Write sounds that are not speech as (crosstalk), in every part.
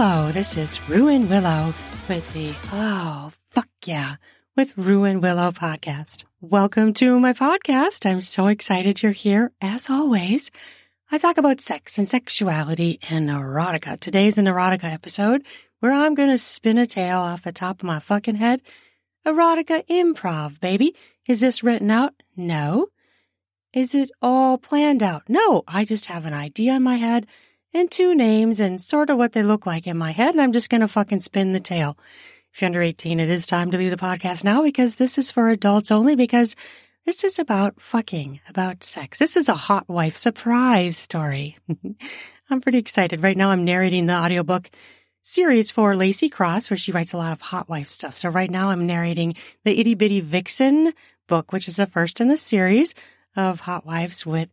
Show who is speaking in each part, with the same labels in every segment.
Speaker 1: Hello, this is Ruan Willow with the Oh, fuck yeah, with Ruan Willow podcast. Welcome to my podcast. I'm so excited you're here. As always, I talk about sex and sexuality and erotica. Today's an erotica episode where I'm going to spin a tale off the top of my fucking head. Erotica improv, baby. Is this written out? No. Is it all planned out? No, I just have an idea in my head and two names and sort of what they look like in my head, and I'm just going to fucking spin the tale. If you're under 18, it is time to leave the podcast now because this is for adults only because this is about fucking, about sex. This is a hot wife surprise story. (laughs) I'm pretty excited. Right now I'm narrating the audiobook series for Lacey Cross, where she writes a lot of hot wife stuff. So right now I'm narrating the Itty Bitty Vixen book, which is the first in the series of hot wives with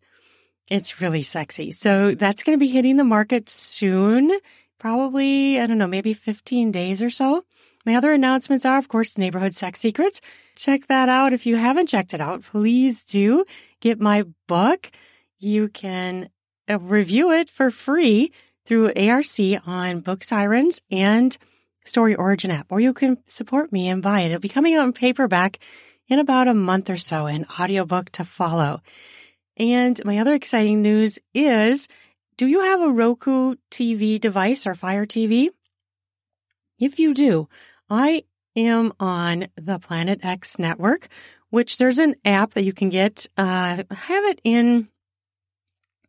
Speaker 1: it's really sexy. So that's going to be hitting the market soon. Probably, I don't know, maybe 15 days or so. My other announcements are, of course, Neighborhood Sex Secrets. Check that out. If you haven't checked it out, please do get my book. You can uh, review it for free through ARC on Book Sirens and Story Origin app, or you can support me and buy it. It'll be coming out in paperback in about a month or so, an audiobook to follow. And my other exciting news is do you have a Roku TV device or Fire TV? If you do, I am on the Planet X network, which there's an app that you can get. Uh, have it in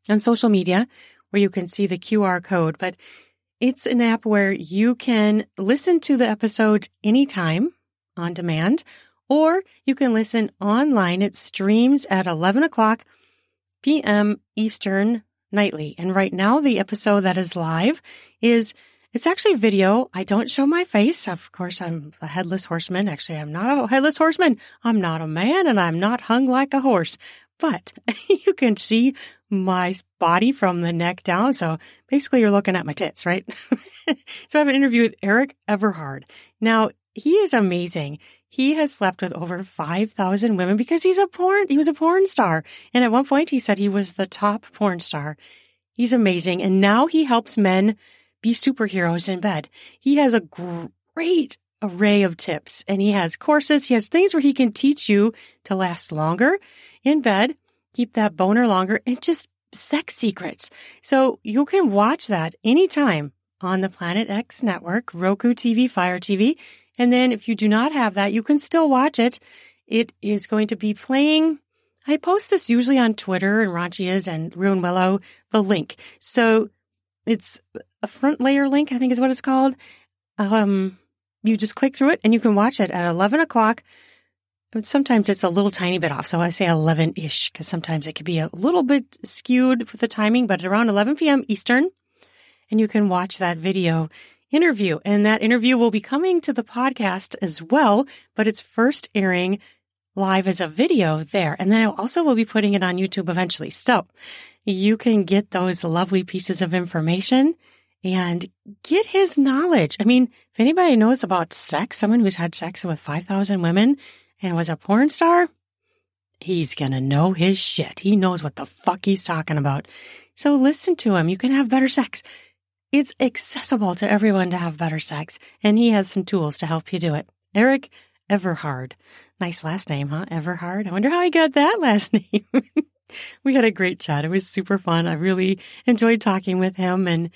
Speaker 1: on social media where you can see the QR code, but it's an app where you can listen to the episodes anytime on demand, or you can listen online. It streams at 11 o'clock p.m. Eastern nightly. And right now, the episode that is live is it's actually video. I don't show my face. Of course, I'm a headless horseman. Actually, I'm not a headless horseman. I'm not a man and I'm not hung like a horse, but (laughs) you can see my body from the neck down. So basically you're looking at my tits, right? (laughs) so I have an interview with Erik Everhard. Now he is amazing. He has slept with over 5,000 women because he's a porn, he was a porn star. And at one point he said he was the top porn star. He's amazing. And now he helps men be superheroes in bed. He has a great array of tips and he has courses. He has things where he can teach you to last longer in bed, keep that boner longer and just sex secrets. So you can watch that anytime on the Planet X network, Roku TV, Fire TV. And then if you do not have that, you can still watch it. It is going to be playing. I post this usually on Twitter and Raunchies and Ruan Willow, the link. So it's a front layer link, I think is what it's called. Um, you just click through it and you can watch it at 11 o'clock. Sometimes it's a little tiny bit off. So I say 11 ish because sometimes it could be a little bit skewed with the timing, but around 11 p.m. Eastern. And you can watch that video interview. And that interview will be coming to the podcast as well, but it's first airing live as a video there. And then I also will be putting it on YouTube eventually. So you can get those lovely pieces of information and get his knowledge. I mean, if anybody knows about sex, someone who's had sex with 5,000 women and was a porn star, he's going to know his shit. He knows what the fuck he's talking about. So listen to him. You can have better sex. It's accessible to everyone to have better sex, and he has some tools to help you do it. Erik Everhard. Nice last name, huh? Everhard. I wonder how he got that (laughs) last name. we had a great chat. It was super fun. I really enjoyed talking with him and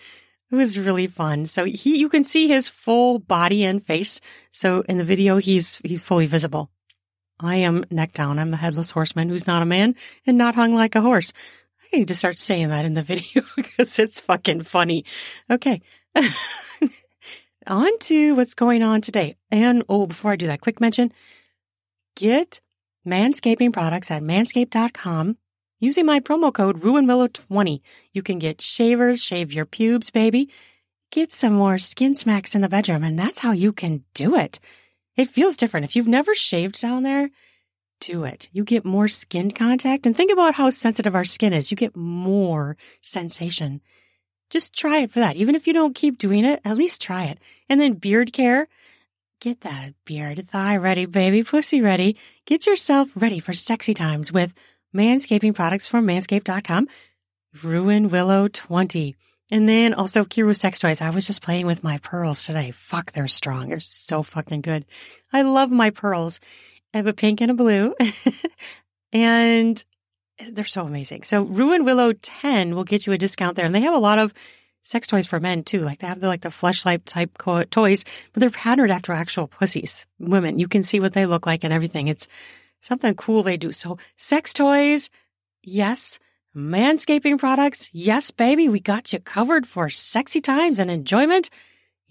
Speaker 1: it was really fun. So he, you can see his full body and face. So in the video, he's, he's fully visible. I am neck down. I'm the headless horseman who's not a man and not hung like a horse. I need to start saying that in the (laughs) video because it's fucking funny. Okay. (laughs) on to what's going on today. And oh, before I do that, quick mention get manscaping products at manscaped.com. Using my promo code RuanWillow20, you can get shavers, shave your pubes, baby. Get some more skin smacks in the bedroom, and that's how you can do it. It feels different. If you've never shaved down there, do it. You get more skin contact and think about how sensitive our skin is. You get more sensation. Just try it for that. Even if you don't keep doing it, at least try it. And then beard care. Get that beard thigh ready, baby. Pussy ready. Get yourself ready for sexy times with manscaping products from manscaped.com. Ruan Willow 20. And then also Kiiroo sex toys. I was just playing with my pearls today. Fuck, they're strong. They're so fucking good. I love my pearls. I have a pink and a blue. (laughs) and they're so amazing. So Ruan Willow 10 will get you a discount there. And they have a lot of sex toys for men too. Like they have the, like the fleshlight type co- toys, but they're patterned after actual pussies, women. You can see what they look like and everything. It's something cool they do. So sex toys, yes. Manscaping products, yes, baby. We got you covered for sexy times and enjoyment.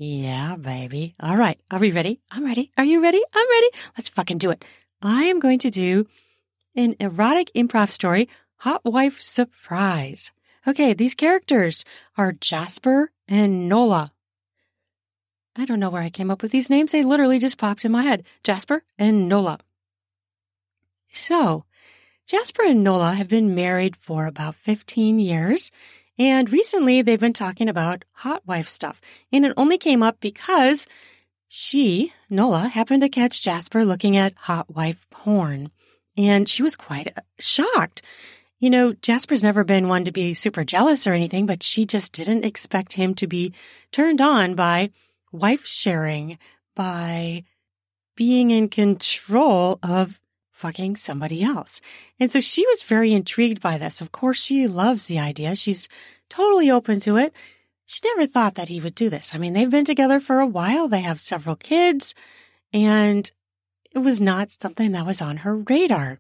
Speaker 1: Yeah, baby. All right. Are we ready? I'm ready. Are you ready? I'm ready. Let's fucking do it. I am going to do an erotic improv story, Hot Wife Surprise. Okay, these characters are Jasper and Nola. I don't know where I came up with these names. They literally just popped in my head. Jasper and Nola. So, Jasper and Nola have been married for about 15 years. And recently they've been talking about hot wife stuff. And it only came up because she, Nola, happened to catch Jasper looking at hot wife porn. And she was quite uh, shocked. You know, Jasper's never been one to be super jealous or anything, but she just didn't expect him to be turned on by wife sharing, by being in control of fucking somebody else. And so she was very intrigued by this. Of course, she loves the idea. She's totally open to it. She never thought that he would do this. I mean, they've been together for a while. They have several kids and it was not something that was on her radar.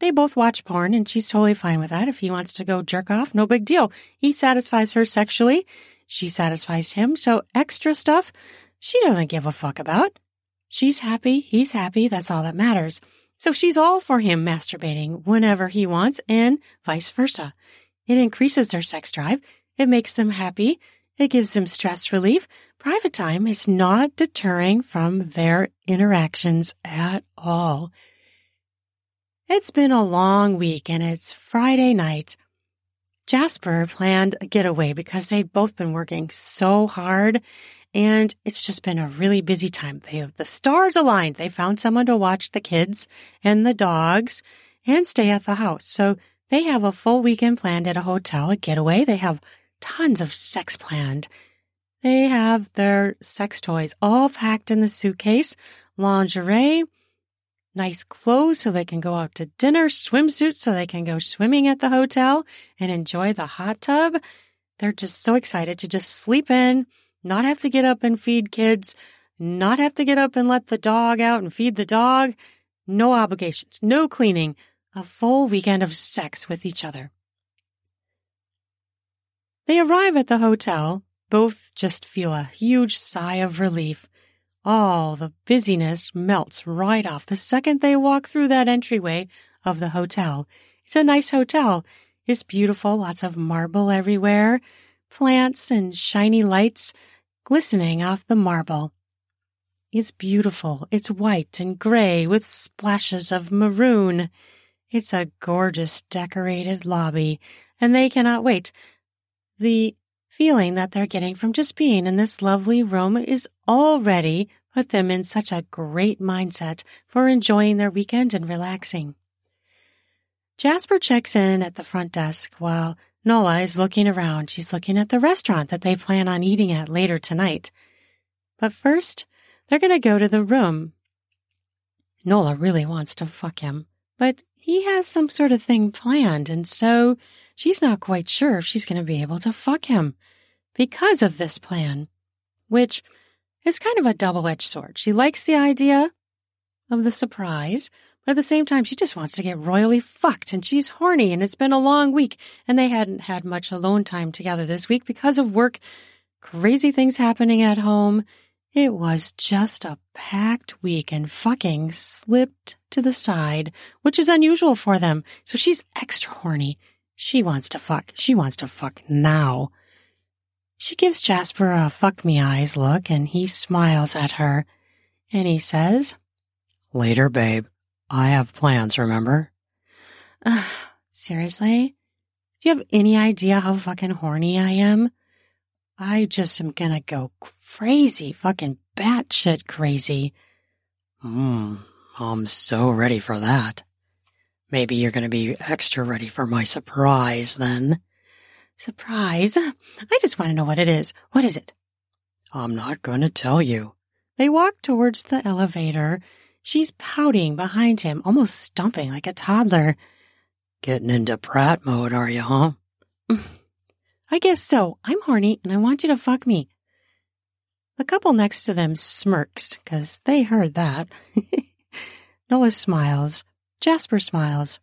Speaker 1: They both watch porn and she's totally fine with that. If he wants to go jerk off, no big deal. He satisfies her sexually. She satisfies him. So extra stuff she doesn't give a fuck about. She's happy. He's happy. That's all that matters. So she's all for him masturbating whenever he wants and vice versa. It increases their sex drive. It makes them happy. It gives them stress relief. Private time is not deterring from their interactions at all. It's been a long week and it's Friday night. Jasper planned a getaway because they'd both been working so hard and it's just been a really busy time. They have the stars aligned. They found someone to watch the kids and the dogs and stay at the house. So they have a full weekend planned at a hotel, a getaway. They have tons of sex planned. They have their sex toys all packed in the suitcase, lingerie, nice clothes so they can go out to dinner, swimsuits so they can go swimming at the hotel and enjoy the hot tub. They're just so excited to just sleep in not have to get up and feed kids, not have to get up and let the dog out and feed the dog. No obligations, no cleaning, a full weekend of sex with each other. They arrive at the hotel, both just feel a huge sigh of relief. All the busyness melts right off the second they walk through that entryway of the hotel. It's a nice hotel. It's beautiful, lots of marble everywhere, plants and shiny lights glistening off the marble. It's beautiful. It's white and gray with splashes of maroon. It's a gorgeous decorated lobby, and they cannot wait. The feeling that they're getting from just being in this lovely room is already put them in such a great mindset for enjoying their weekend and relaxing. Jasper checks in at the front desk while Nola is looking around. She's looking at the restaurant that they plan on eating at later tonight. But first, they're going to go to the room. Nola really wants to fuck him, but he has some sort of thing planned, and so she's not quite sure if she's going to be able to fuck him because of this plan, which is kind of a double edged sword. She likes the idea of the surprise, but at the same time, she just wants to get royally fucked and she's horny and it's been a long week and they hadn't had much alone time together this week because of work, crazy things happening at home. It was just a packed week and fucking slipped to the side, which is unusual for them. So she's extra horny. She wants to fuck. She wants to fuck now. She gives Jasper a fuck me eyes look and he smiles at her and he says, Later, babe. I have plans, remember? Seriously? Do you have any idea how fucking horny I am? I just am gonna go crazy, fucking batshit crazy.
Speaker 2: Hmm, I'm so ready for that. Maybe you're gonna be extra ready for my surprise then.
Speaker 1: Surprise. I just want to know what it is. What is it?
Speaker 2: I'm not to tell you.
Speaker 1: They walk towards the elevator. She's pouting behind him, almost stomping like a toddler.
Speaker 2: Getting into prat mode, are you, huh?
Speaker 1: I guess so. I'm horny and I want you to fuck me. The couple next to them smirks because they heard that. (laughs) Nola smiles. Jasper smiles.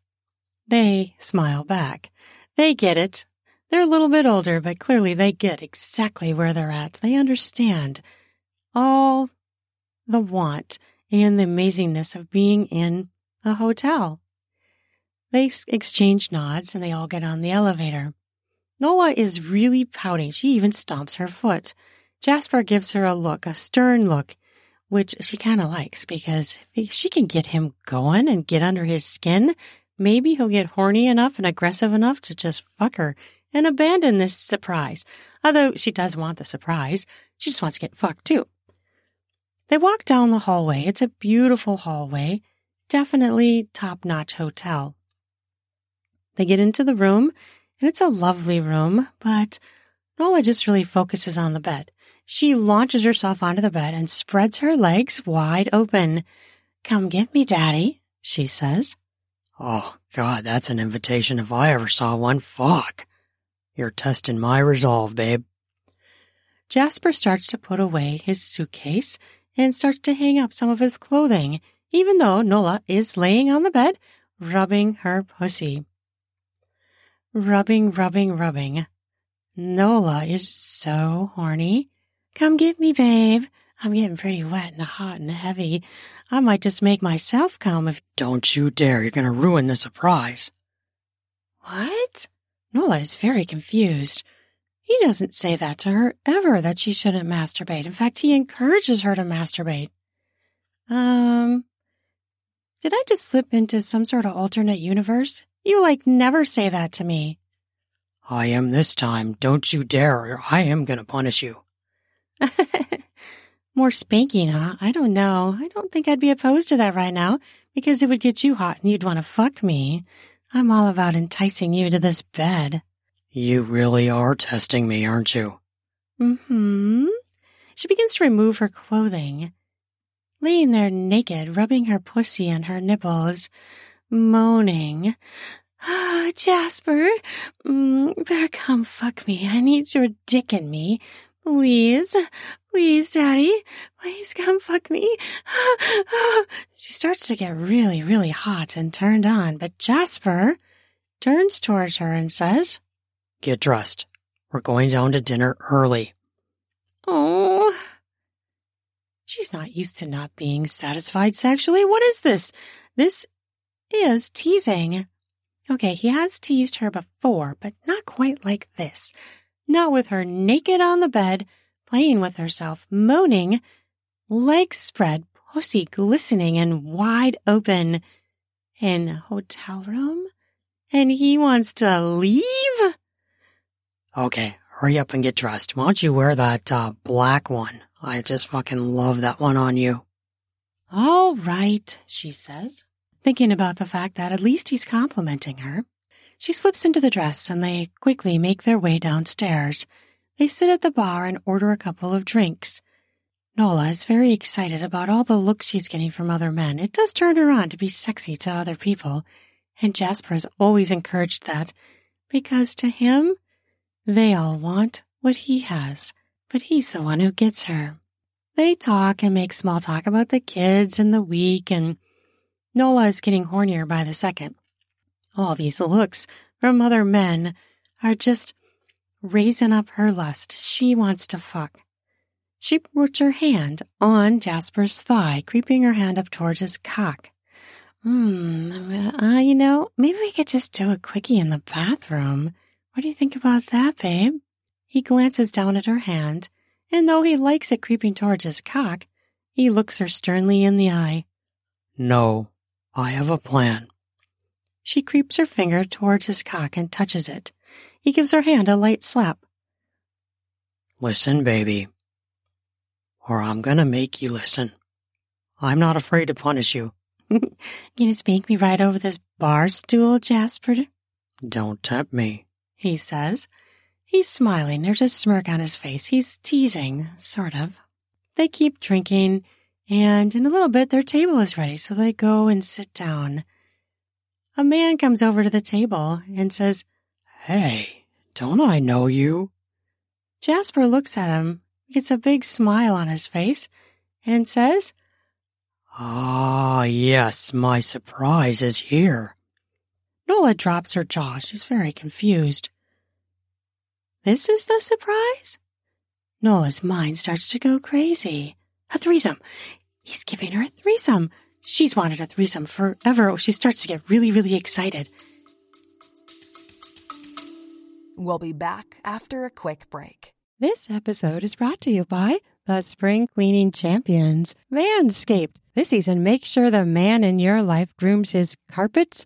Speaker 1: They smile back. They get it. They're a little bit older, but clearly they get exactly where they're at. They understand all the want and the amazingness of being in a hotel. They exchange nods and they all get on the elevator. Nola is really pouting. She even stomps her foot. Jasper gives her a look, a stern look, which she kind of likes because if she can get him going and get under his skin, maybe he'll get horny enough and aggressive enough to just fuck her and abandon this surprise. Although she does want the surprise, she just wants to get fucked too. They walk down the hallway. It's a beautiful hallway, definitely top notch hotel. They get into the room, and it's a lovely room, but Nola just really focuses on the bed. She launches herself onto the bed and spreads her legs wide open. Come get me, Daddy, she says.
Speaker 2: Oh, God, that's an invitation if I ever saw one. Fuck. You're testing my resolve, babe.
Speaker 1: Jasper starts to put away his suitcase and starts to hang up some of his clothing, even though Nola is laying on the bed, rubbing her pussy. Rubbing, rubbing, rubbing. Nola is so horny. Come get me, babe. I'm getting pretty wet and hot and heavy. I might just make myself come if.
Speaker 2: Don't you dare. You're going to ruin the surprise.
Speaker 1: What? Nola is very confused. He doesn't say that to her ever that she shouldn't masturbate. In fact, he encourages her to masturbate. Um, did I just slip into some sort of alternate universe? You like never say that to me.
Speaker 2: I am this time. Don't you dare, or I am going to punish you. (laughs)
Speaker 1: More spanking, huh? I don't know. I don't think I'd be opposed to that right now because it would get you hot and you'd want to fuck me. I'm all about enticing you to this bed.
Speaker 2: You really are testing me, aren't you?
Speaker 1: Mm-hmm. She begins to remove her clothing, laying there naked, rubbing her pussy and her nipples, moaning. Oh, Jasper, mm, better come fuck me. I need your dick in me. Please, please, Daddy, please come fuck me. (gasps) she starts to get really, really hot and turned on, but Jasper turns towards her and says,
Speaker 2: Get dressed. We're going down to dinner early.
Speaker 1: Oh. She's not used to not being satisfied sexually. What is this? This is teasing. Okay, he has teased her before, but not quite like this not with her naked on the bed, playing with herself, moaning, legs spread, pussy glistening and wide open in hotel room? And he wants to leave?
Speaker 2: Okay, hurry up and get dressed. Why don't you wear that uh, black one? I just fucking love that one on you.
Speaker 1: All right, she says, thinking about the fact that at least he's complimenting her. She slips into the dress and they quickly make their way downstairs. They sit at the bar and order a couple of drinks. Nola is very excited about all the looks she's getting from other men. It does turn her on to be sexy to other people, and Jasper has always encouraged that because to him, they all want what he has, but he's the one who gets her. They talk and make small talk about the kids and the week, and Nola is getting hornier by the second. All these looks from other men are just raising up her lust. She wants to fuck. She puts her hand on Jasper's thigh, creeping her hand up towards his cock. Hmm, uh, you know, maybe we could just do a quickie in the bathroom. What do you think about that, babe? He glances down at her hand, and though he likes it creeping towards his cock, he looks her sternly in the eye.
Speaker 2: No, I have a plan.
Speaker 1: She creeps her finger towards his cock and touches it. He gives her hand a light slap.
Speaker 2: Listen, baby, or I'm gonna make you listen. I'm not afraid to punish you. (laughs)
Speaker 1: you just make me ride over this bar stool, Jasper?
Speaker 2: Don't tempt me,
Speaker 1: he says. He's smiling. There's a smirk on his face. He's teasing, sort of. They keep drinking, and in a little bit, their table is ready, so they go and sit down. A man comes over to the table and says,
Speaker 2: Hey, don't I know you?
Speaker 1: Jasper looks at him, gets a big smile on his face, and says,
Speaker 2: Ah, yes, my surprise is here.
Speaker 1: Nola drops her jaw. She's very confused. This is the surprise? Nola's mind starts to go crazy. A threesome. He's giving her a threesome. She's wanted a threesome forever. She starts to get really, really excited.
Speaker 3: We'll be back after a quick break.
Speaker 1: This episode is brought to you by the spring cleaning champions, Manscaped. This season, make sure the man in your life grooms his carpets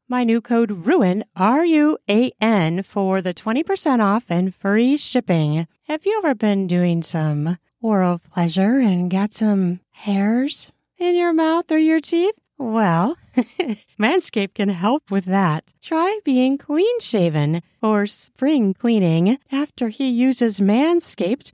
Speaker 1: my new code RUAN, R U A N, for the 20% off and free shipping. Have you ever been doing some oral pleasure and got some hairs in your mouth or your teeth? Well, (laughs) Manscaped can help with that. Try being clean shaven or spring cleaning. After he uses Manscaped,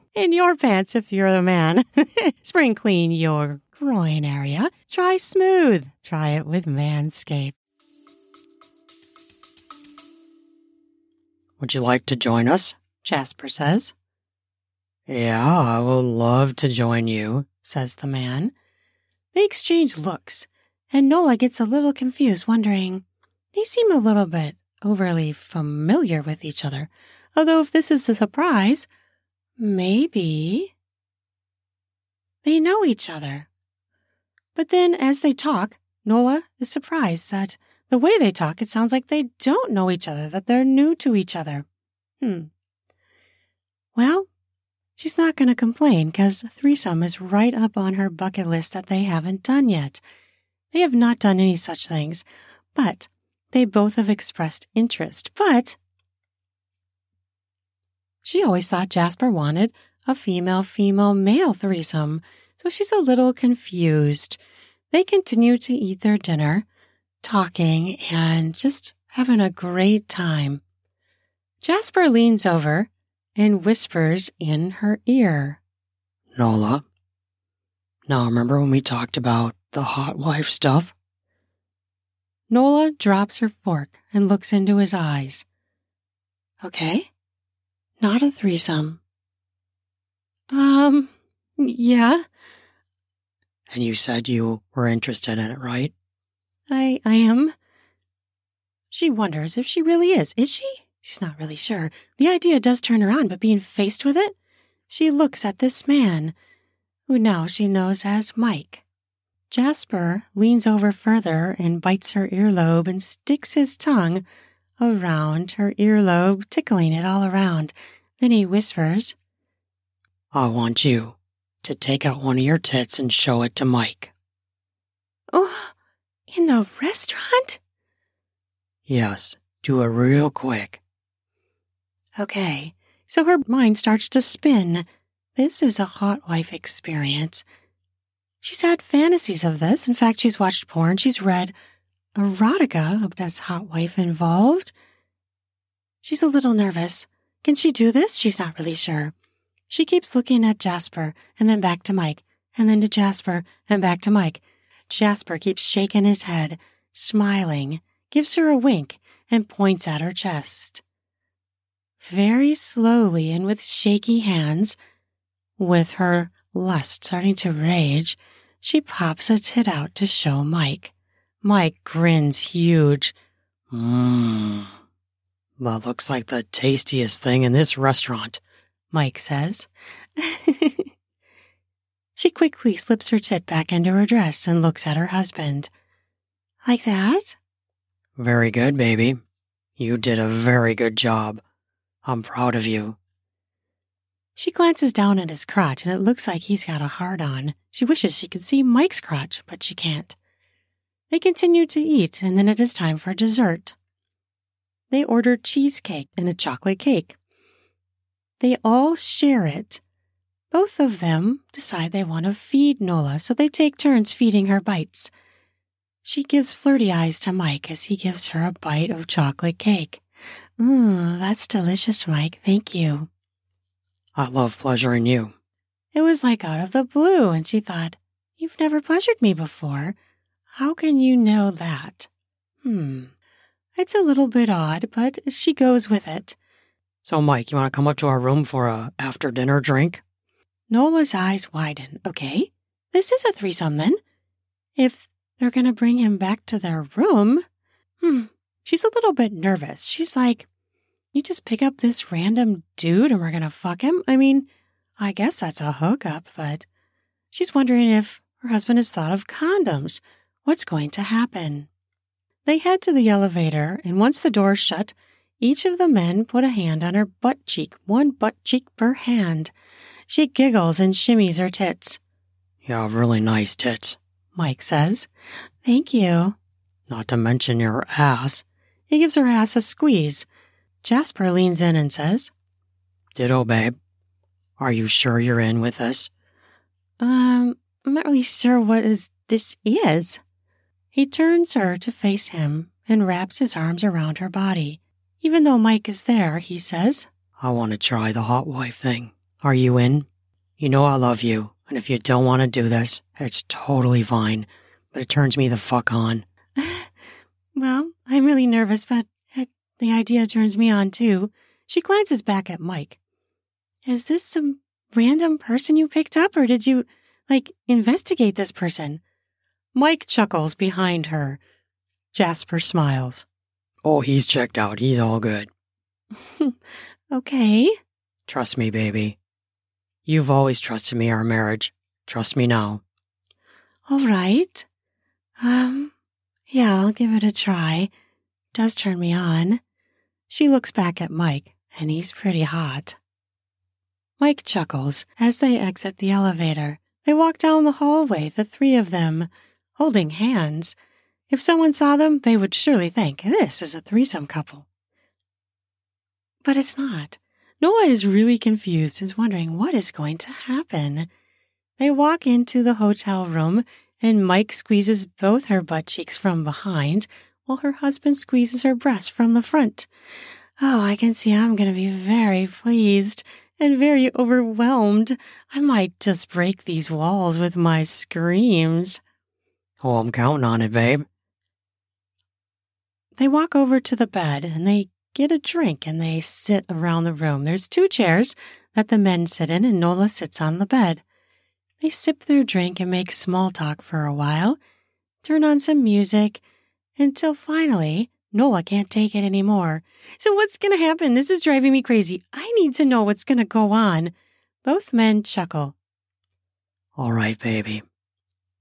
Speaker 1: In your pants if you're a man. (laughs) spring clean your groin area. Try smooth. Try it with Manscaped.
Speaker 2: Would you like to join us?
Speaker 1: Jasper says.
Speaker 2: Yeah, I would love to join you,
Speaker 1: says the man. They exchange looks, and Nola gets a little confused, wondering, they seem a little bit overly familiar with each other. Although, if this is a surprise, maybe they know each other. But then, as they talk, Nola is surprised that the way they talk, it sounds like they don't know each other, that they're new to each other. Hmm. Well, she's not going to complain because threesome is right up on her bucket list that they haven't done yet. They have not done any such things, but they both have expressed interest. But she always thought Jasper wanted a female female male threesome, so she's a little confused. They continue to eat their dinner talking and just having a great time. Jasper leans over and whispers in her ear.
Speaker 2: Nola, now remember when we talked about the hot wife stuff?
Speaker 1: Nola drops her fork and looks into his eyes. Okay. Not a threesome. Um, yeah.
Speaker 2: And you said you were interested in it, right?
Speaker 1: I I am. She wonders if she really is. Is she? She's not really sure. The idea does turn her on, but being faced with it, she looks at this man, who now she knows as Mike. Jasper leans over further and bites her earlobe and sticks his tongue around her earlobe, tickling it all around. Then he whispers,
Speaker 2: I want you to take out one of your tits and show it to Mike.
Speaker 1: Oh, in the restaurant?
Speaker 2: Yes, do it real quick.
Speaker 1: Okay, so her mind starts to spin. This is a hot wife experience. She's had fantasies of this. In fact, she's watched porn. She's read erotica that's hot wife involved. She's a little nervous. Can she do this? She's not really sure. She keeps looking at Jasper and then back to Mike and then to Jasper and back to Mike. Jasper keeps shaking his head, smiling, gives her a wink, and points at her chest. Very slowly and with shaky hands, with her lust starting to rage, she pops a tit out to show Mike. Mike grins huge.
Speaker 2: Mmm. That looks like the tastiest thing in this restaurant,
Speaker 1: Mike says. (laughs) she quickly slips her tit back into her dress and looks at her husband. Like that?
Speaker 2: Very good, baby. You did a very good job. I'm proud of you.
Speaker 1: She glances down at his crotch and it looks like he's got a hard on. She wishes she could see Mike's crotch, but she can't. They continue to eat and then it is time for dessert. They order cheesecake and a chocolate cake. They all share it. Both of them decide they want to feed Nola, so they take turns feeding her bites. She gives flirty eyes to Mike as he gives her a bite of chocolate cake. Mmm, that's delicious, Mike. Thank you.
Speaker 2: I love pleasuring you.
Speaker 1: It was like out of the blue, and she thought, You've never pleasured me before. How can you know that? Hmm. It's a little bit odd, but she goes with it.
Speaker 2: So, Mike, you want to come up to our room for a after dinner drink?
Speaker 1: Nola's eyes widen. Okay, this is a threesome then. If they're going to bring him back to their room, hmm, she's a little bit nervous. She's like, You just pick up this random dude and we're going to fuck him? I mean, I guess that's a hookup, but she's wondering if her husband has thought of condoms. What's going to happen? They head to the elevator, and once the door shut, each of the men put a hand on her butt cheek, one butt cheek per hand. She giggles and shimmies her tits.
Speaker 2: You have really nice tits,
Speaker 1: Mike says. Thank you.
Speaker 2: Not to mention your ass.
Speaker 1: He gives her ass a squeeze. Jasper leans in and says,
Speaker 2: Ditto, babe. Are you sure you're in with us?
Speaker 1: Um, I'm not really sure what is this is. He turns her to face him and wraps his arms around her body. Even though Mike is there, he says,
Speaker 2: I want to try the hot wife thing. Are you in? You know I love you, and if you don't want to do this, it's totally fine, but it turns me the fuck on. (laughs)
Speaker 1: well, I'm really nervous, but the idea turns me on too. She glances back at Mike. Is this some random person you picked up, or did you, like, investigate this person? Mike chuckles behind her. Jasper smiles.
Speaker 2: Oh, he's checked out. He's all good. (laughs)
Speaker 1: okay.
Speaker 2: Trust me, baby. You've always trusted me our marriage. Trust me now.
Speaker 1: All right. Um, yeah, I'll give it a try. Does turn me on. She looks back at Mike, and he's pretty hot. Mike chuckles as they exit the elevator. They walk down the hallway, the three of them holding hands. If someone saw them, they would surely think this is a threesome couple. But it's not. Nola is really confused and is wondering what is going to happen. They walk into the hotel room, and Mike squeezes both her butt cheeks from behind, while her husband squeezes her breast from the front. Oh, I can see I'm going to be very pleased and very overwhelmed. I might just break these walls with my screams.
Speaker 2: Oh, I'm counting on it, babe.
Speaker 1: They walk over to the bed and they get a drink and they sit around the room. There's two chairs that the men sit in, and Nola sits on the bed. They sip their drink and make small talk for a while, turn on some music, until finally Nola can't take it anymore. So, what's going to happen? This is driving me crazy. I need to know what's going to go on. Both men chuckle.
Speaker 2: All right, baby,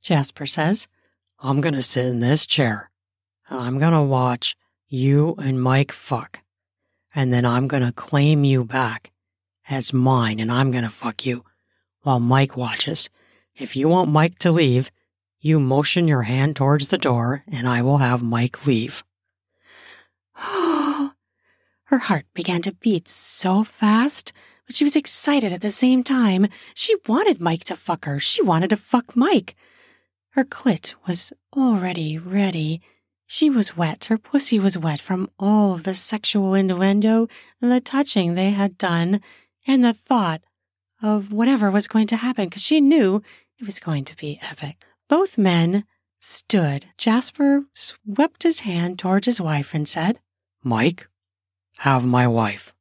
Speaker 1: Jasper says.
Speaker 2: I'm going to sit in this chair. And I'm going to watch you and Mike fuck. And then I'm going to claim you back as mine and I'm going to fuck you while Mike watches. If you want Mike to leave, you motion your hand towards the door and I will have Mike leave. (gasps)
Speaker 1: Her heart began to beat so fast, but she was excited at the same time. She wanted Mike to fuck her. She wanted to fuck Mike. Her clit was already ready. She was wet. Her pussy was wet from all of the sexual innuendo and the touching they had done and the thought of whatever was going to happen because she knew it was going to be epic. Both men stood. Jasper swept his hand towards his wife and said,
Speaker 2: Mike, have my wife.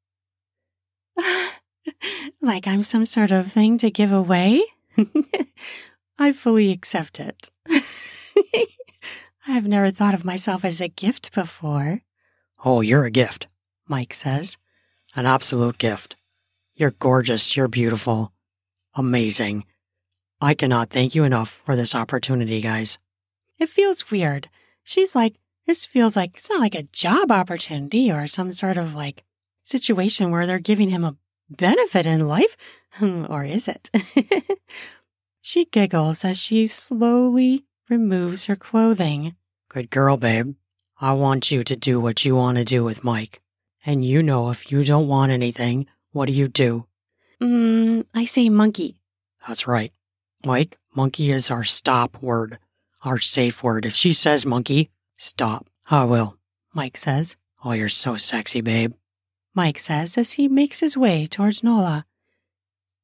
Speaker 2: (laughs)
Speaker 1: like I'm some sort of thing to give away? (laughs) I fully accept it. (laughs) I have never thought of myself as a gift before.
Speaker 2: Oh, you're a gift.
Speaker 1: Mike says.
Speaker 2: An absolute gift. You're gorgeous. You're beautiful. Amazing. I cannot thank you enough for this opportunity, guys.
Speaker 1: It feels weird. She's like, this feels like it's not like a job opportunity or some sort of like situation where they're giving him a benefit in life. (laughs) or is it? (laughs) she giggles as she slowly removes her clothing.
Speaker 2: Good girl, babe. I want you to do what you want to do with Mike. And you know if you don't want anything, what do you do?
Speaker 1: Mm, I say monkey.
Speaker 2: That's right. Mike, monkey is our stop word, our safe word. If she says monkey, stop. I will.
Speaker 1: Mike says.
Speaker 2: Oh, you're so sexy, babe.
Speaker 1: Mike says as he makes his way towards Nola.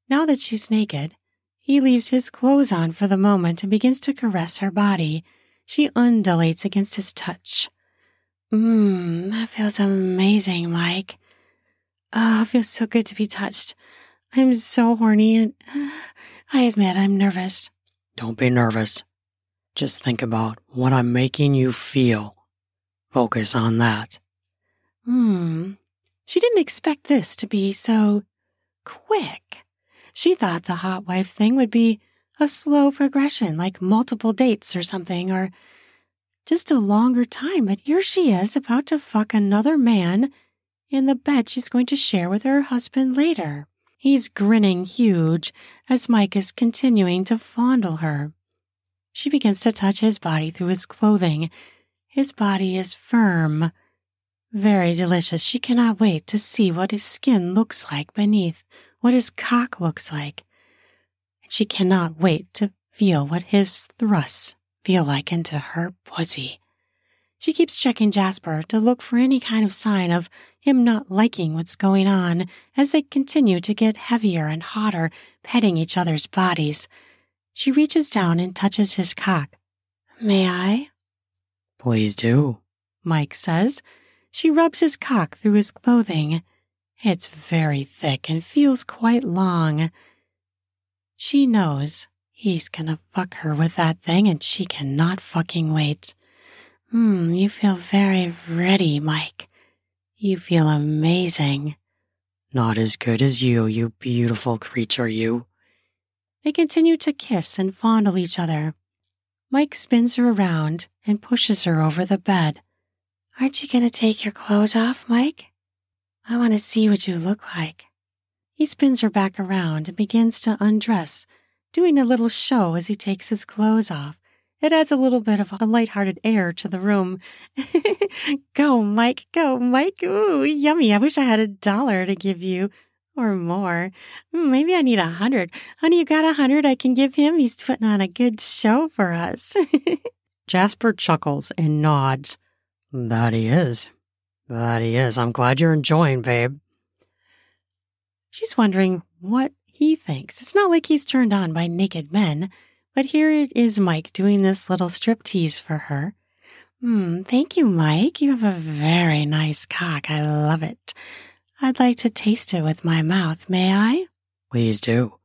Speaker 1: Now that she's naked, he leaves his clothes on for the moment and begins to caress her body. She undulates against his touch. Mmm, that feels amazing, Mike. Oh, it feels so good to be touched. I'm so horny and (sighs) I admit I'm nervous.
Speaker 2: Don't be nervous. Just think about what I'm making you feel. Focus on that.
Speaker 1: Hmm. She didn't expect this to be so quick. She thought the hot wife thing would be a slow progression, like multiple dates or something, or just a longer time. But here she is about to fuck another man in the bed she's going to share with her husband later. He's grinning huge as Mike is continuing to fondle her. She begins to touch his body through his clothing. His body is firm, very delicious. She cannot wait to see what his skin looks like beneath, what his cock looks like. And she cannot wait to feel what his thrusts feel like into her pussy. She keeps checking Jasper to look for any kind of sign of him not liking what's going on as they continue to get heavier and hotter, petting each other's bodies. She reaches down and touches his cock. May I?
Speaker 2: Please do,
Speaker 1: Mike says. She rubs his cock through his clothing. It's very thick and feels quite long. She knows he's gonna fuck her with that thing and she cannot fucking wait. Hmm, you feel very ready, Mike. You feel amazing.
Speaker 2: Not as good as you, you beautiful creature, you.
Speaker 1: They continue to kiss and fondle each other. Mike spins her around and pushes her over the bed. Aren't you going to take your clothes off, Mike? I want to see what you look like. He spins her back around and begins to undress, doing a little show as he takes his clothes off. It adds a little bit of a light-hearted air to the room. (laughs) go, Mike, go, Mike. Ooh, yummy. I wish I had a dollar to give you. Or more. Maybe I need a hundred. Honey, you got a hundred I can give him? He's putting on a good show for us. (laughs)
Speaker 2: Jasper chuckles and nods. That he is. That he is. I'm glad you're enjoying, babe.
Speaker 1: She's wondering what he thinks. It's not like he's turned on by naked men. But here it is Mike doing this little strip tease for her. Hmm, thank you, Mike. You have a very nice cock. I love it. I'd like to taste it with my mouth. May I?
Speaker 2: Please do.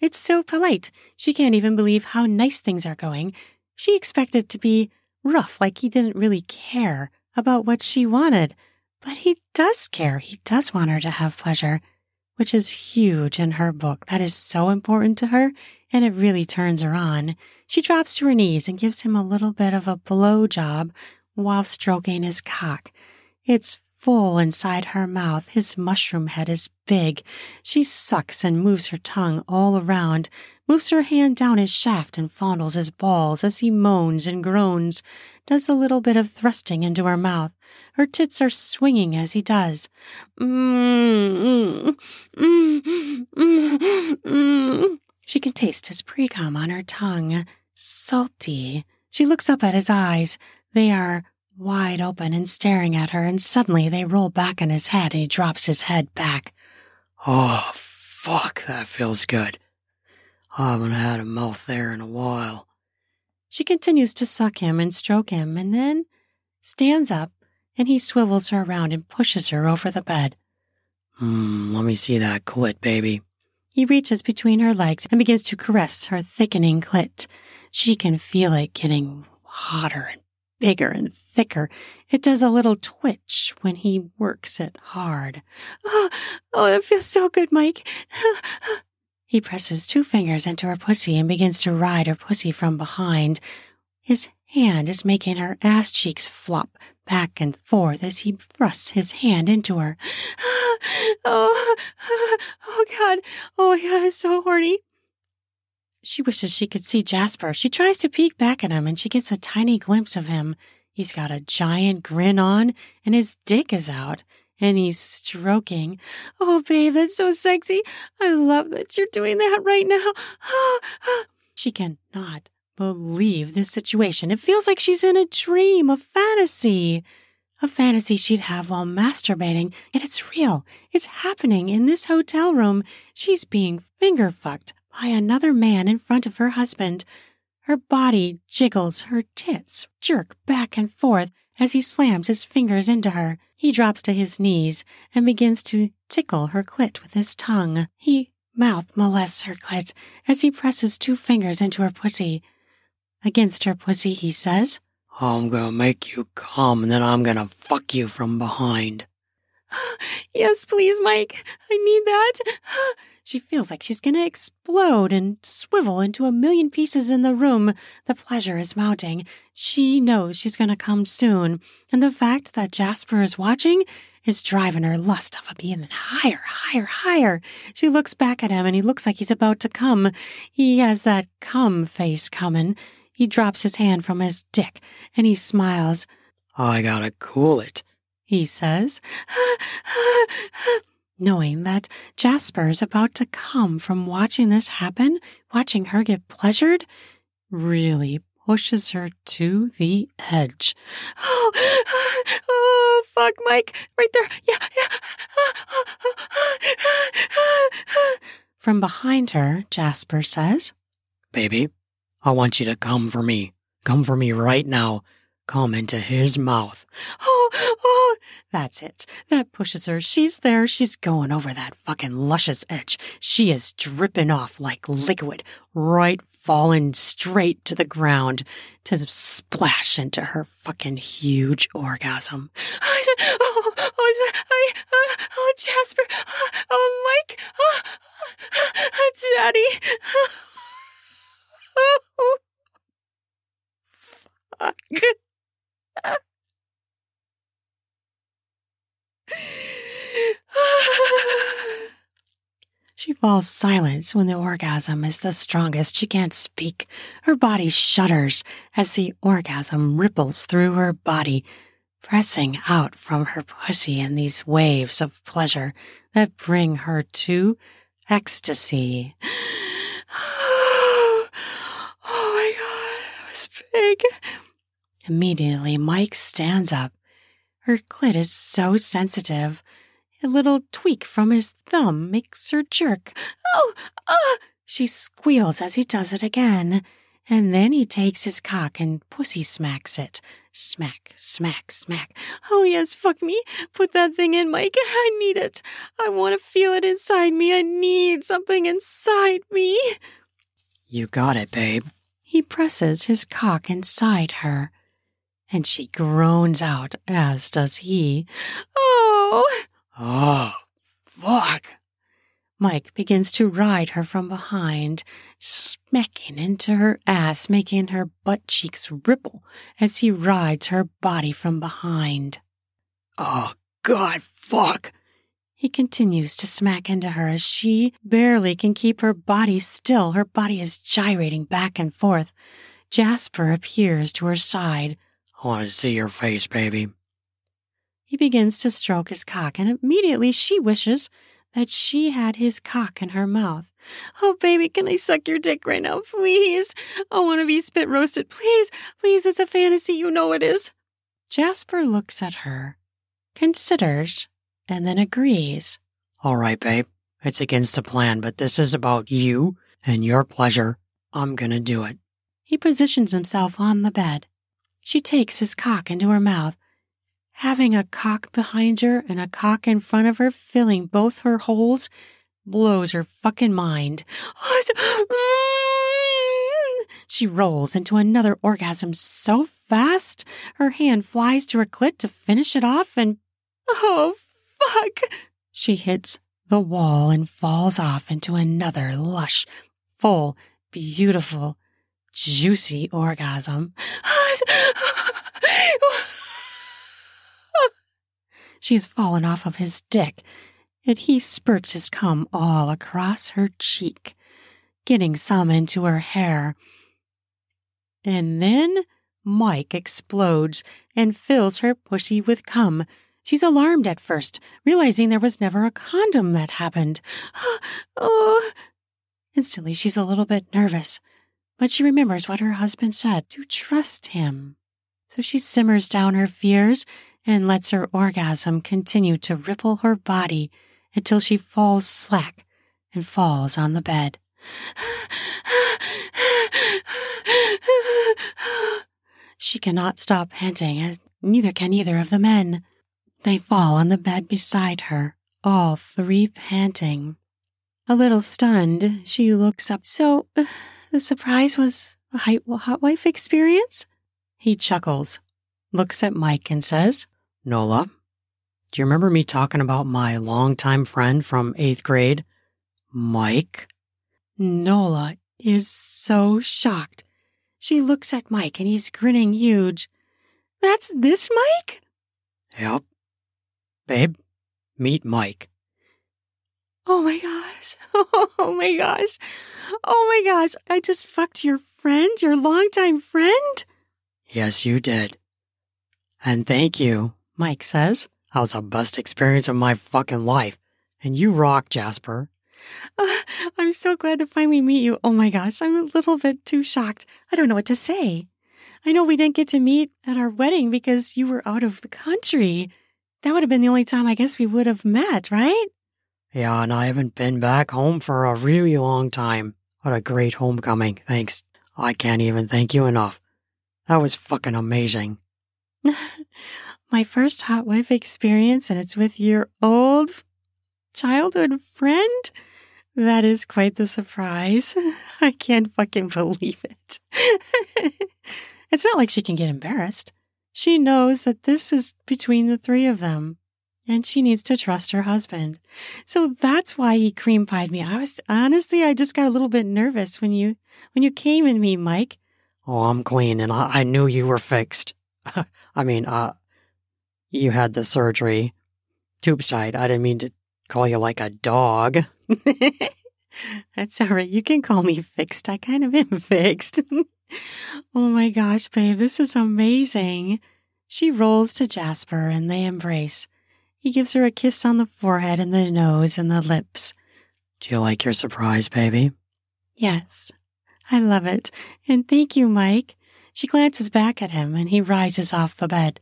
Speaker 1: It's so polite. She can't even believe how nice things are going. She expected to be rough, like he didn't really care about what she wanted. But he does care. He does want her to have pleasure, which is huge in her book. That is so important to her and it really turns her on. She drops to her knees and gives him a little bit of a blow job while stroking his cock. It's full inside her mouth. His mushroom head is big. She sucks and moves her tongue all around, moves her hand down his shaft and fondles his balls as he moans and groans, does a little bit of thrusting into her mouth. Her tits are swinging as he does. She can taste his precum on her tongue, salty. She looks up at his eyes. They are wide open and staring at her, and suddenly they roll back in his head and he drops his head back.
Speaker 2: Oh, fuck, that feels good. I haven't had a mouth there in a while.
Speaker 1: She continues to suck him and stroke him and then stands up and he swivels her around and pushes her over the bed.
Speaker 2: Hmm, let me see that clit, baby.
Speaker 1: He reaches between her legs and begins to caress her thickening clit. She can feel it getting hotter and bigger and thicker. It does a little twitch when he works it hard. Oh, oh it feels so good, Mike. (laughs) he presses two fingers into her pussy and begins to ride her pussy from behind. His hand is making her ass cheeks flop back and forth as he thrusts his hand into her. (gasps) oh, (sighs) oh God. Oh my God, I'm so horny. She wishes she could see Jasper. She tries to peek back at him and she gets a tiny glimpse of him. He's got a giant grin on and his dick is out and he's stroking. Oh, babe, that's so sexy. I love that you're doing that right now. (gasps) she cannot believe this situation. It feels like she's in a dream, a fantasy. A fantasy she'd have while masturbating, and it's real. It's happening in this hotel room. She's being finger fucked by another man in front of her husband. Her body jiggles, her tits jerk back and forth as he slams his fingers into her. He drops to his knees and begins to tickle her clit with his tongue. He mouth molests her clit as he presses two fingers into her pussy. Against her pussy, he says,
Speaker 2: I'm gonna make you come and then I'm gonna fuck you from behind.
Speaker 1: yes, please, Mike. I need that. She feels like she's gonna explode and swivel into a million pieces in the room. The pleasure is mounting. She knows she's gonna come soon. And the fact that Jasper is watching is driving her lust of even higher, higher, higher. She looks back at him and he looks like he's about to come. He has that come face coming. He drops his hand from his dick and he smiles.
Speaker 2: I gotta cool it,
Speaker 1: he says, knowing that Jasper is about to come from watching this happen, watching her get pleasured, really pushes her to the edge. Oh, (sighs) oh, fuck, Mike, right there. Yeah, yeah. (sighs) From behind her, Jasper says,
Speaker 2: Baby, I want you to come for me. Come for me right now. Come into his mouth.
Speaker 1: Oh, oh, that's it. That pushes her. She's there. She's going over that fucking luscious edge. She is dripping off like liquid, right falling straight to the ground to splash into her fucking huge orgasm. Oh, oh, oh, oh Jasper. Oh, oh Mike. Oh, oh, oh Daddy. Fuck. Falls silent when the orgasm is the strongest. She can't speak. Her body shudders as the orgasm ripples through her body, pressing out from her pussy in these waves of pleasure that bring her to ecstasy. Oh, (gasps) oh my God, that was big. Immediately, Mike stands up. Her clit is so sensitive. A little tweak from his thumb makes her jerk. Oh, ah! She squeals as he does it again. And then he takes his cock and pussy smacks it. Smack, smack, smack. Oh, yes, fuck me. Put that thing in, Mike. (laughs) I need it. I want to feel it inside me. I need something inside me.
Speaker 2: You got it, babe.
Speaker 1: He presses his cock inside her, and she groans out, as does he. Oh!
Speaker 2: Oh, fuck!
Speaker 1: Mike begins to ride her from behind, smacking into her ass, making her butt cheeks ripple as he rides her body from behind.
Speaker 2: Oh, God, fuck!
Speaker 1: He continues to smack into her as she barely can keep her body still. Her body is gyrating back and forth. Jasper appears to her side.
Speaker 2: I want to see your face, baby.
Speaker 1: He begins to stroke his cock, and immediately she wishes that she had his cock in her mouth. Oh, baby, can I suck your dick right now? Please. I want to be spit roasted. Please, please, it's a fantasy. You know it is. Jasper looks at her, considers, and then agrees.
Speaker 2: All right, babe. It's against the plan, but this is about you and your pleasure. I'm gonna do it.
Speaker 1: He positions himself on the bed. She takes his cock into her mouth, having a cock behind her and a cock in front of her, filling both her holes, blows her fucking mind. Mm. She rolls into another orgasm so fast, her hand flies to her clit to finish it off, and oh, fuck! She hits the wall and falls off into another lush, full, beautiful, juicy orgasm. She has fallen off of his dick, and he spurts his cum all across her cheek, getting some into her hair. And then Mike explodes and fills her pussy with cum. She's alarmed at first, realizing there was never a condom that happened. (gasps) oh. Instantly, she's a little bit nervous, but she remembers what her husband said to trust him. So she simmers down her fears and lets her orgasm continue to ripple her body until she falls slack and falls on the bed. she cannot stop panting, and neither can either of the men. They fall on the bed beside her, all three panting. A little stunned, she looks up. So, uh, the surprise was a hot wife experience? He chuckles, looks at Mike, and says,
Speaker 2: Nola, do you remember me talking about my longtime friend from eighth grade, Mike?
Speaker 1: Nola is so shocked. She looks at Mike and he's grinning huge. That's this Mike?
Speaker 2: Yep. Babe, meet Mike.
Speaker 1: Oh my gosh. (laughs) Oh my gosh. Oh my gosh. I just fucked your friend, your longtime friend?
Speaker 2: Yes, you did. And thank you, Mike says. That was the best experience of my fucking life. And you rock, Jasper.
Speaker 1: Uh, (laughs) I'm so glad to finally meet you. Oh my gosh, I'm a little bit too shocked. I don't know what to say. I know we didn't get to meet at our wedding because you were out of the country. That would have been the only time I guess we would have met, right?
Speaker 2: Yeah, and I haven't been back home for a really long time. What a great homecoming. Thanks. I can't even thank you enough. That was fucking amazing. (laughs)
Speaker 1: My first hot wife experience, and it's with your old childhood friend? That is quite the surprise. (laughs) I can't fucking believe it. (laughs) it's not like she can get embarrassed. She knows that this is between the three of them and she needs to trust her husband. So that's why he cream pied me. I was honestly, I just got a little bit nervous when you, when you came in me, Mike.
Speaker 2: Oh, I'm clean and I, I knew you were fixed. (laughs) I mean, uh, you had the surgery. Tube side. I didn't mean to call you like a dog. (laughs)
Speaker 1: That's all right. You can call me fixed. I kind of am (laughs) fixed. oh my gosh, babe, this is amazing. She rolls to Jasper and they embrace. He gives her a kiss on the forehead and the nose and the lips.
Speaker 2: Do you like your surprise, baby?
Speaker 1: Yes, I love it. And thank you, Mike. She glances back at him and he rises off the bed.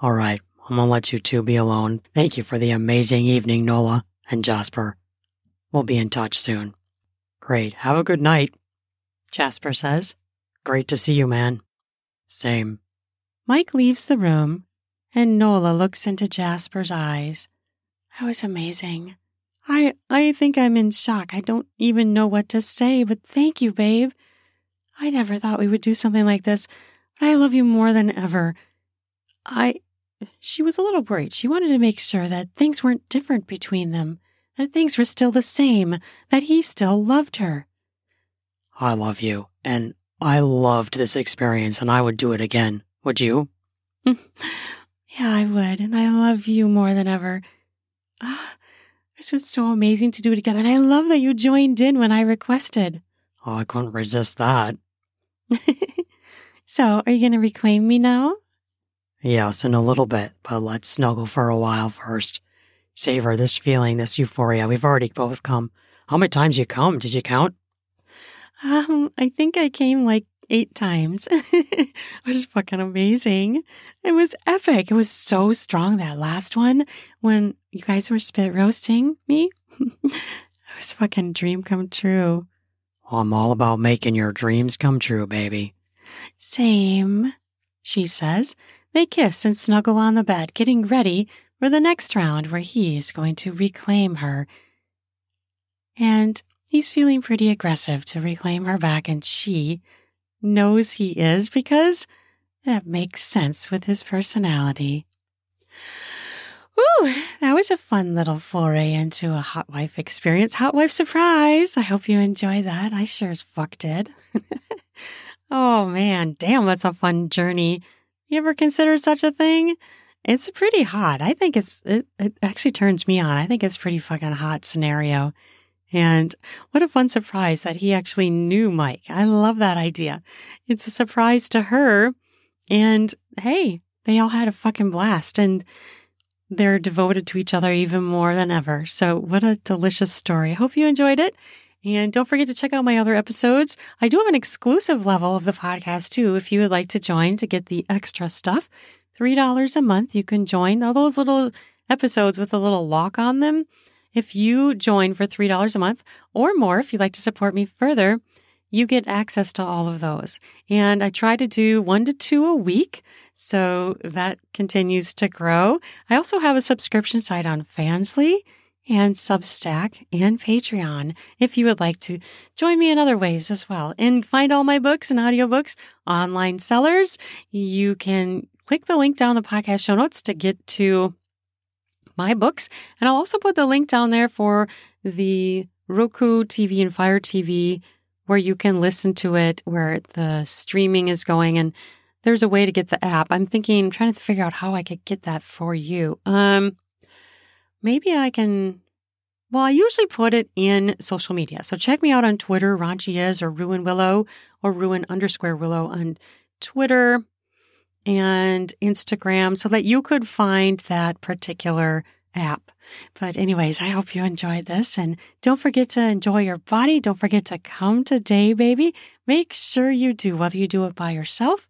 Speaker 2: All right, I'm gonna let you two be alone. Thank you for the amazing evening, Nola and Jasper. We'll be in touch soon. Great. Have a good night, Jasper says. Great to see you, man. Same.
Speaker 1: Mike leaves the room, and Nola looks into Jasper's eyes. That was amazing. I I think I'm in shock. I don't even know what to say, but thank you, babe. I never thought we would do something like this, but I love you more than ever. I she was a little worried. She wanted to make sure that things weren't different between them, that things were still the same, that he still loved her.
Speaker 2: I love you, and I loved this experience, and I would do it again. Would you? (laughs)
Speaker 1: yeah, I would, and I love you more than ever. Ah, this was so amazing to do together, and I love that you joined in when I requested.
Speaker 2: Oh, I couldn't resist that. (laughs)
Speaker 1: so, are you going to reclaim me now?
Speaker 2: Yes, in a little bit, but let's snuggle for a while first. savor this feeling, this euphoria. We've already both come. How many times you come? Did you count?
Speaker 1: Um, I think I came like eight times. (laughs) it was fucking amazing. It was epic. It was so strong that last one when you guys were spit roasting me. (laughs) it was fucking dream come true.
Speaker 2: I'm all about making your dreams come true, baby.
Speaker 1: Same, she says. They kiss and snuggle on the bed, getting ready for the next round where he is going to reclaim her. And he's feeling pretty aggressive to reclaim her back, and she knows he is because that makes sense with his personality. Ooh, that was a fun little foray into a hot wife experience. Hot wife surprise. I hope you enjoy that. I sure as fuck did. (laughs) oh man, damn, that's a fun journey. You ever consider such a thing? It's pretty hot. I think it's, it, it actually turns me on. I think it's pretty fucking hot scenario. And what a fun surprise that he actually knew Mike. I love that idea. It's a surprise to her. And hey, they all had a fucking blast and they're devoted to each other even more than ever. So what a delicious story. I hope you enjoyed it. And don't forget to check out my other episodes. I do have an exclusive level of the podcast too. If you would like to join to get the extra stuff, $3 a month, you can join all those little episodes with a little lock on them. If you join for $3 a month or more, if you'd like to support me further, you get access to all of those. And I try to do one to two a week. So that continues to grow. I also have a subscription site on Fansly and Substack and Patreon if you would like to join me in other ways as well. And find all my books and audiobooks online sellers. You can click the link down the podcast show notes to get to my books. And I'll also put the link down there for the Roku TV and Fire TV where you can listen to it, where the streaming is going. And there's a way to get the app. I'm thinking, I'm trying to figure out how I could get that for you. Um, maybe I can. Well, I usually put it in social media. So check me out on Twitter, Raunchy is, or Ruan Willow, or Ruan underscore Willow on Twitter and Instagram so that you could find that particular app. But, anyways, I hope you enjoyed this. And don't forget to enjoy your body. Don't forget to come today, baby. Make sure you do, whether you do it by yourself,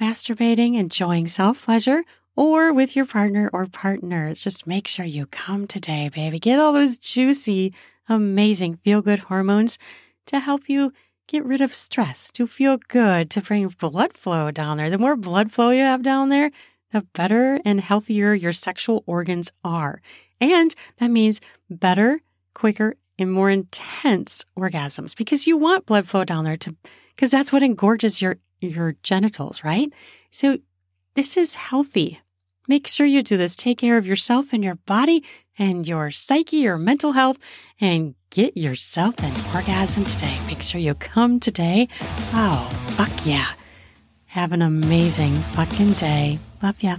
Speaker 1: masturbating, enjoying self pleasure, or with your partner or partners. Just make sure you come today, baby. Get all those juicy, amazing feel good hormones to help you get rid of stress, to feel good, to bring blood flow down there. The more blood flow you have down there, the better and healthier your sexual organs are. And that means better, quicker, and more intense orgasms because you want blood flow down there to, because that's what engorges your, your genitals, right? So this is healthy. Make sure you do this. Take care of yourself and your body and your psyche, your mental health, and get yourself an orgasm today. Make sure you come today. Oh, fuck yeah. Have an amazing fucking day. Love ya.